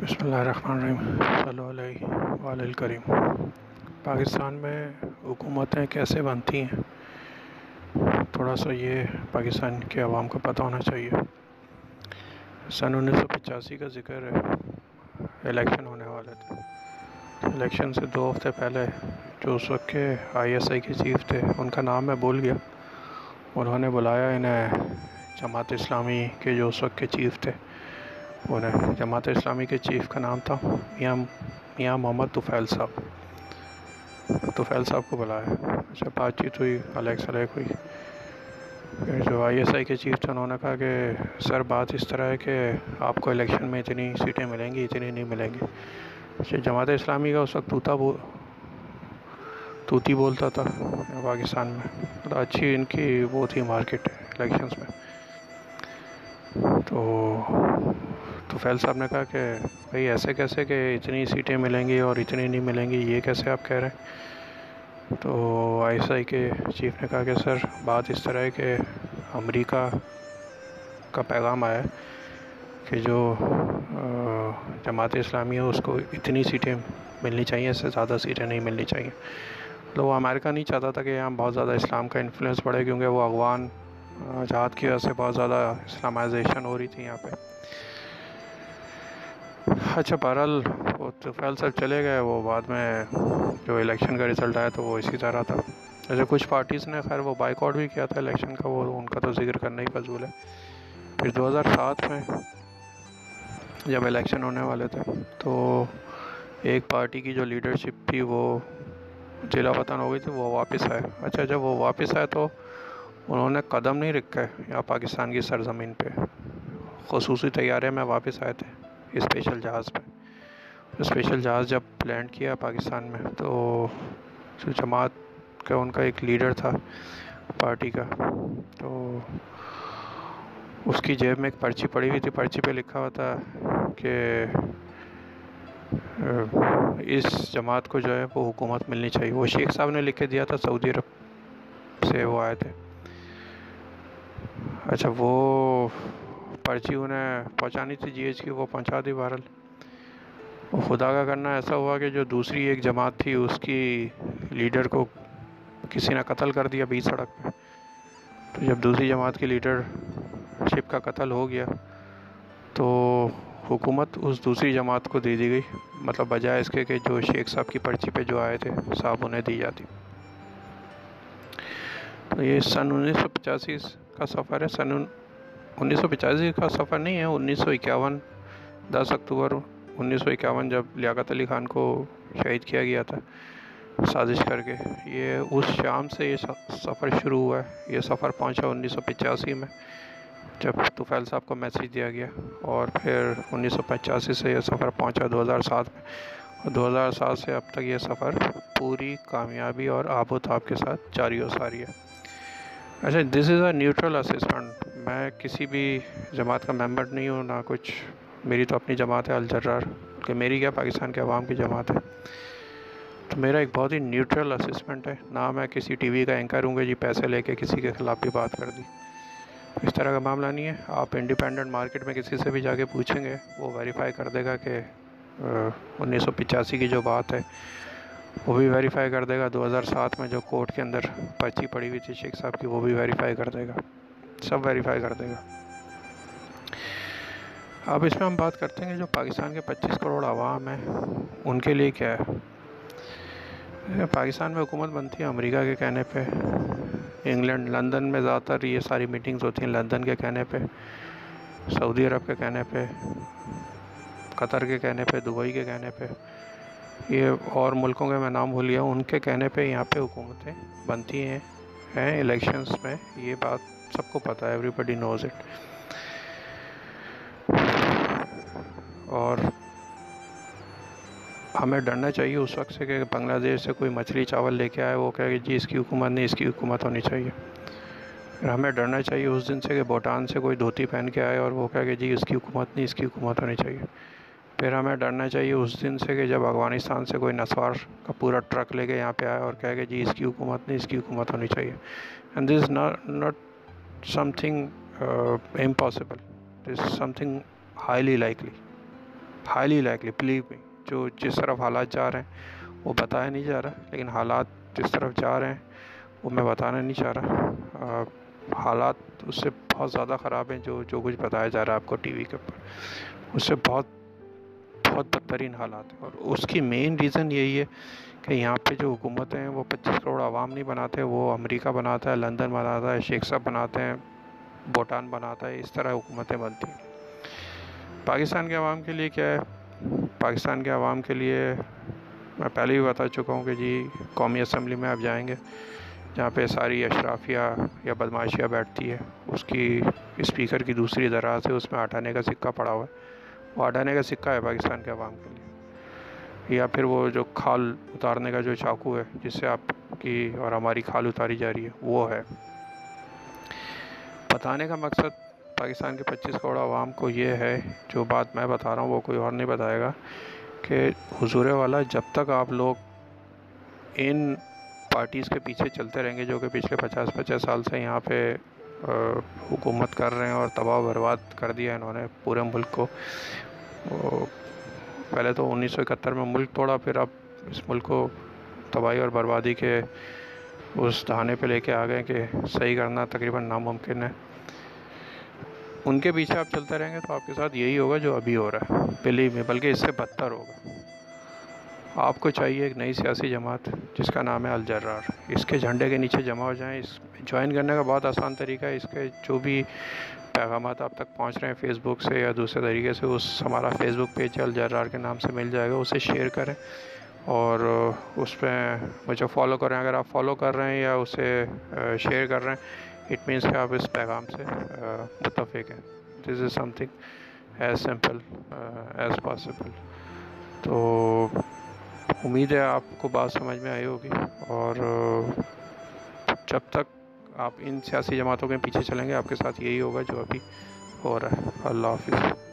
بسم اللہ الرحمن الرحیم، صلی اللہ علیہ وآلہ الکریم۔ پاکستان میں حکومتیں کیسے بنتی ہیں؟ تھوڑا سا یہ پاکستان کے عوام کو پتہ ہونا چاہیے۔ سن انیس سو پچاسی کا ذکر ہے الیکشن ہونے والے تھے۔ الیکشن سے دو ہفتے پہلے جو اس وقت کے آئی ایس آئی کے چیف تھے، ان کا نام میں بول گیا۔ انہوں نے بلایا انہیں جماعت اسلامی کے جو اس وقت کے چیف تھے۔ انہیں جماعت اسلامی کے چیف کا نام تھا، میاں میاں محمد طفیل صاحب۔ طفیل صاحب کو بلایا۔ اچھا بات چیت ہوئی الیک سلیک ہوئی۔ پھر جو آئی ایس آئی کے چیف تھے، انہوں نے کہا کہ، سر، بات اس طرح ہے کہ آپ کو الیکشن میں اتنی سیٹیں ملیں گی، اتنی نہیں ملیں گی۔ اچھا جماعت اسلامی کا اس وقت طوطا بو، طوطی بولتا تھا پاکستان میں۔ اچھی ان کی وہ تھی مارکیٹ الیکشنس میں۔ تو تو فیل صاحب نے کہا کہ بھائی ایسے کیسے کہ اتنی سیٹیں ملیں گی اور اتنی نہیں ملیں گی، یہ کیسے آپ کہہ رہے ہیں؟ تو آئی ایس آئی کے چیف نے کہا کہ سر، بات اس طرح ہے کہ امریکہ کا پیغام آیا ہے کہ جو جماعت اسلامی ہے، اس کو اتنی سیٹیں ملنی چاہیے، اس سے زیادہ سیٹیں نہیں ملنی چاہیے۔ تو وہ امریکہ نہیں چاہتا تھا کہ یہاں بہت زیادہ اسلام کا انفلوئنس بڑھے، کیونکہ وہ افغان جہاد کی وجہ سے بہت زیادہ اسلامائزیشن ہو رہی تھی یہاں پہ۔ اچھا بہرحال وہ فیل صاحب چلے گئے، وہ بعد میں جو الیکشن کا رزلٹ آیا تو وہ اسی طرح تھا۔ جیسے کچھ پارٹیز نے خیر وہ بائک آؤٹ بھی کیا تھا الیکشن کا، وہ ان کا تو ذکر کرنا ہی فضول ہے۔ پھر دو ہزار سات میں جب الیکشن ہونے والے تھے تو ایک پارٹی کی جو لیڈرشپ تھی وہ ضلع وطن ہو گئی تھی، وہ واپس آئے۔ اچھا جب وہ واپس آئے تو انہوں نے قدم نہیں رکھے یہاں پاکستان کی سرزمین پہ۔ خصوصی تیارے میں واپس آئے تھے۔ اسپیشل جہاز پہ۔ اسپیشل جہاز جب لینڈ کیا پاکستان میں، تو جماعت کا ان کا ایک لیڈر تھا پارٹی کا، تو اس کی جیب میں ایک پرچی پڑی ہوئی تھی۔ پرچی پہ لکھا ہوا تھا کہ اس جماعت کو جو ہے وہ حکومت ملنی چاہیے۔ وہ شیخ صاحب نے لکھ کے دیا تھا سعودی عرب سے وہ آئے تھے۔ اچھا وہ پرچی انہیں پہنچانی تھی جی ایچ کی وہ پہنچا دی وہ خدا کا کرنا ایسا ہوا کہ جو دوسری ایک جماعت تھی، اس کی لیڈر کو کسی نے قتل کر دیا بیچ سڑک پہ۔ تو جب دوسری جماعت کی لیڈر شپ کا قتل ہو گیا، تو حکومت اس دوسری جماعت کو دے دی گئی۔ مطلب بجائے اس کے کہ جو شیخ صاحب کی پرچی پہ جو آئے تھے، صاحب انہیں دی جاتی۔ تو یہ سن انیس سو پچاسی کا سفر ہے۔ سن انیس سو پچاسی کا سفر نہیں ہے، انیس سو اکیاون، دس اکتوبر انیس سو اکیاون جب لیاقت علی خان کو شہید کیا گیا تھا سازش کر کے۔ یہ اس شام سے یہ سفر شروع ہوا ہے۔ یہ سفر پہنچا انیس سو پچاسی میں جب طفیل صاحب کو میسیج دیا گیا اور پھر انیس سو پچاسی سے یہ سفر پہنچا دو ہزار سات میں۔ اور دو ہزار سات سے اب تک یہ سفر پوری کامیابی اور آب و تاب کے ساتھ جاری و ساری ہے۔ اچھا دس از اے نیوٹرل اسسٹنٹ میں کسی بھی جماعت کا ممبر نہیں ہوں، نہ کچھ. میری تو اپنی جماعت ہے، الجرار، کہ میری کیا پاکستان کے عوام کی جماعت ہے. تو میرا ایک بہت ہی نیوٹرل اسسمنٹ ہے. نہ میں کسی ٹی وی کا اینکر ہوں گے جی پیسے لے کے کسی کے خلاف بھی بات کر دی. اس طرح کا معاملہ نہیں ہے. آپ انڈیپینڈنٹ مارکیٹ میں کسی سے بھی جا کے پوچھیں گے، وہ ویریفائی کر دے گا کہ انیس سو پچاسی کی جو بات ہے وہ بھی ویریفائی کر دے گا دو ہزار سات میں جو کورٹ کے اندر پرچی پڑی ہوئی تھی شیخ صاحب کی، وہ بھی ویریفائی کر دے گا۔ سب ویریفائی کر دے گا۔ اب اس میں ہم بات کرتے ہیں کہ جو پاکستان کے پچیس کروڑ عوام ہیں، ان کے لیے کیا ہے؟ پاکستان میں حکومت بنتی ہے امریکہ کے کہنے پہ، انگلینڈ، لندن میں زیادہ تر یہ ساری میٹنگز ہوتی ہیں لندن کے کہنے پہ، سعودی عرب کے کہنے پہ، قطر کے کہنے پہ، دبئی کے کہنے پہ۔ یہ اور ملکوں کے میں نام بھول گیا ان کے کہنے پہ یہاں پہ حکومتیں بنتی ہیں ہیں الیکشنس میں، یہ بات سب کو پتہ ہے ایوری بڈی نوز اٹ اور ہمیں ڈرنا چاہیے اس وقت سے کہ بنگلہ دیش سے کوئی مچھلی چاول لے کے آئے، وہ کہے کہ جی اس کی حکومت نہیں، اس کی حکومت ہونی چاہیے۔ پھر ہمیں ڈرنا چاہیے اس دن سے کہ بھوٹان سے کوئی دھوتی پہن کے آئے اور وہ کہے کہ جی اس کی حکومت نہیں، اس کی حکومت ہونی چاہیے۔ پھر ہمیں ڈرنا چاہیے اس دن سے کہ جب افغانستان سے کوئی نسوار کا پورا ٹرک لے کے یہاں پہ آئے اور کہے کہ جی اس کی حکومت نہیں اس کی حکومت ہونی چاہیے۔ And this not something uh, impossible. It is something highly likely. Highly likely blue میں جو جس طرف حالات جا رہے ہیں وہ بتایا نہیں جا رہا۔ لیکن حالات جس طرف جا رہے ہیں وہ میں بتانا نہیں چاہ رہا۔ uh, حالات اس سے بہت زیادہ خراب ہیں جو جو کچھ بتایا جا رہا ہے آپ کو ٹی وی کے اوپر۔ اس سے بہت بہت بدترین حالات ہیں اور اس کی مین ریزن یہی ہے کہ یہاں پہ جو حکومت ہیں، وہ پچیس کروڑ عوام نہیں بناتے، وہ امریکہ بناتا ہے، لندن بناتا ہے، شیخ صاحب بناتے ہیں، بھوٹان بناتا ہے، اس طرح حکومتیں بنتی ہیں۔ پاکستان کے عوام کے لیے کیا ہے؟ پاکستان کے عوام کے لیے میں پہلے بھی بتا چکا ہوں کہ جی قومی اسمبلی میں آپ جائیں گے، جہاں پہ ساری اشرافیہ یا بدماشیاں بیٹھتی ہے، اس کی اسپیکر کی دوسری دراز ہے، اس میں آٹھانے کا سکہ پڑا ہوا ہے۔ وہ آٹھانے کا سکہ ہے پاکستان کے عوام کے لیے۔ یا پھر وہ جو کھال اتارنے کا جو چاقو ہے، جس سے آپ کی اور ہماری کھال اتاری جا رہی ہے، وہ ہے۔ بتانے کا مقصد پاکستان کے پچیس کروڑ عوام کو یہ ہے، جو بات میں بتا رہا ہوں، وہ کوئی اور نہیں بتائے گا، کہ حضور والا جب تک آپ لوگ ان پارٹیز کے پیچھے چلتے رہیں گے، جو کہ پچھلے پچاس پچاس سال سے یہاں پہ حکومت کر رہے ہیں اور تباہ و برباد کر دیا انہوں نے پورے ملک کو پہلے تو انیس سو اکہتر میں ملک توڑا، پھر اب اس ملک کو تباہی اور بربادی کے اس دہانے پہ لے کے آ گئے کہ صحیح کرنا تقریباً ناممکن ہے۔ ان کے پیچھے آپ چلتے رہیں گے تو آپ کے ساتھ یہی ہوگا جو ابھی ہو رہا ہے، بلیو میں بلکہ اس سے بدتر ہوگا۔ آپ کو چاہیے ایک نئی سیاسی جماعت جس کا نام ہے الجرار۔ اس کے جھنڈے کے نیچے جمع ہو جائیں، اس جوائن کرنے کا بہت آسان طریقہ ہے۔ اس کے جو بھی پیغامات آپ تک پہنچ رہے ہیں فیس بک سے یا دوسرے طریقے سے، اس ہمارا فیس بک پیج الجرار کے نام سے مل جائے گا۔ اسے شیئر کریں اور اس پہ مجھے فالو کریں۔ اگر آپ فالو کر رہے ہیں یا اسے شیئر کر رہے ہیں اٹ مینس کہ آپ اس پیغام سے متفق ہیں۔ This is something as simple as possible تو امید ہے آپ کو بات سمجھ میں آئی ہوگی اور جب تک آپ ان سیاسی جماعتوں کے پیچھے چلیں گے، آپ کے ساتھ یہی ہوگا جو ابھی ہو رہا ہے۔ اللہ حافظ۔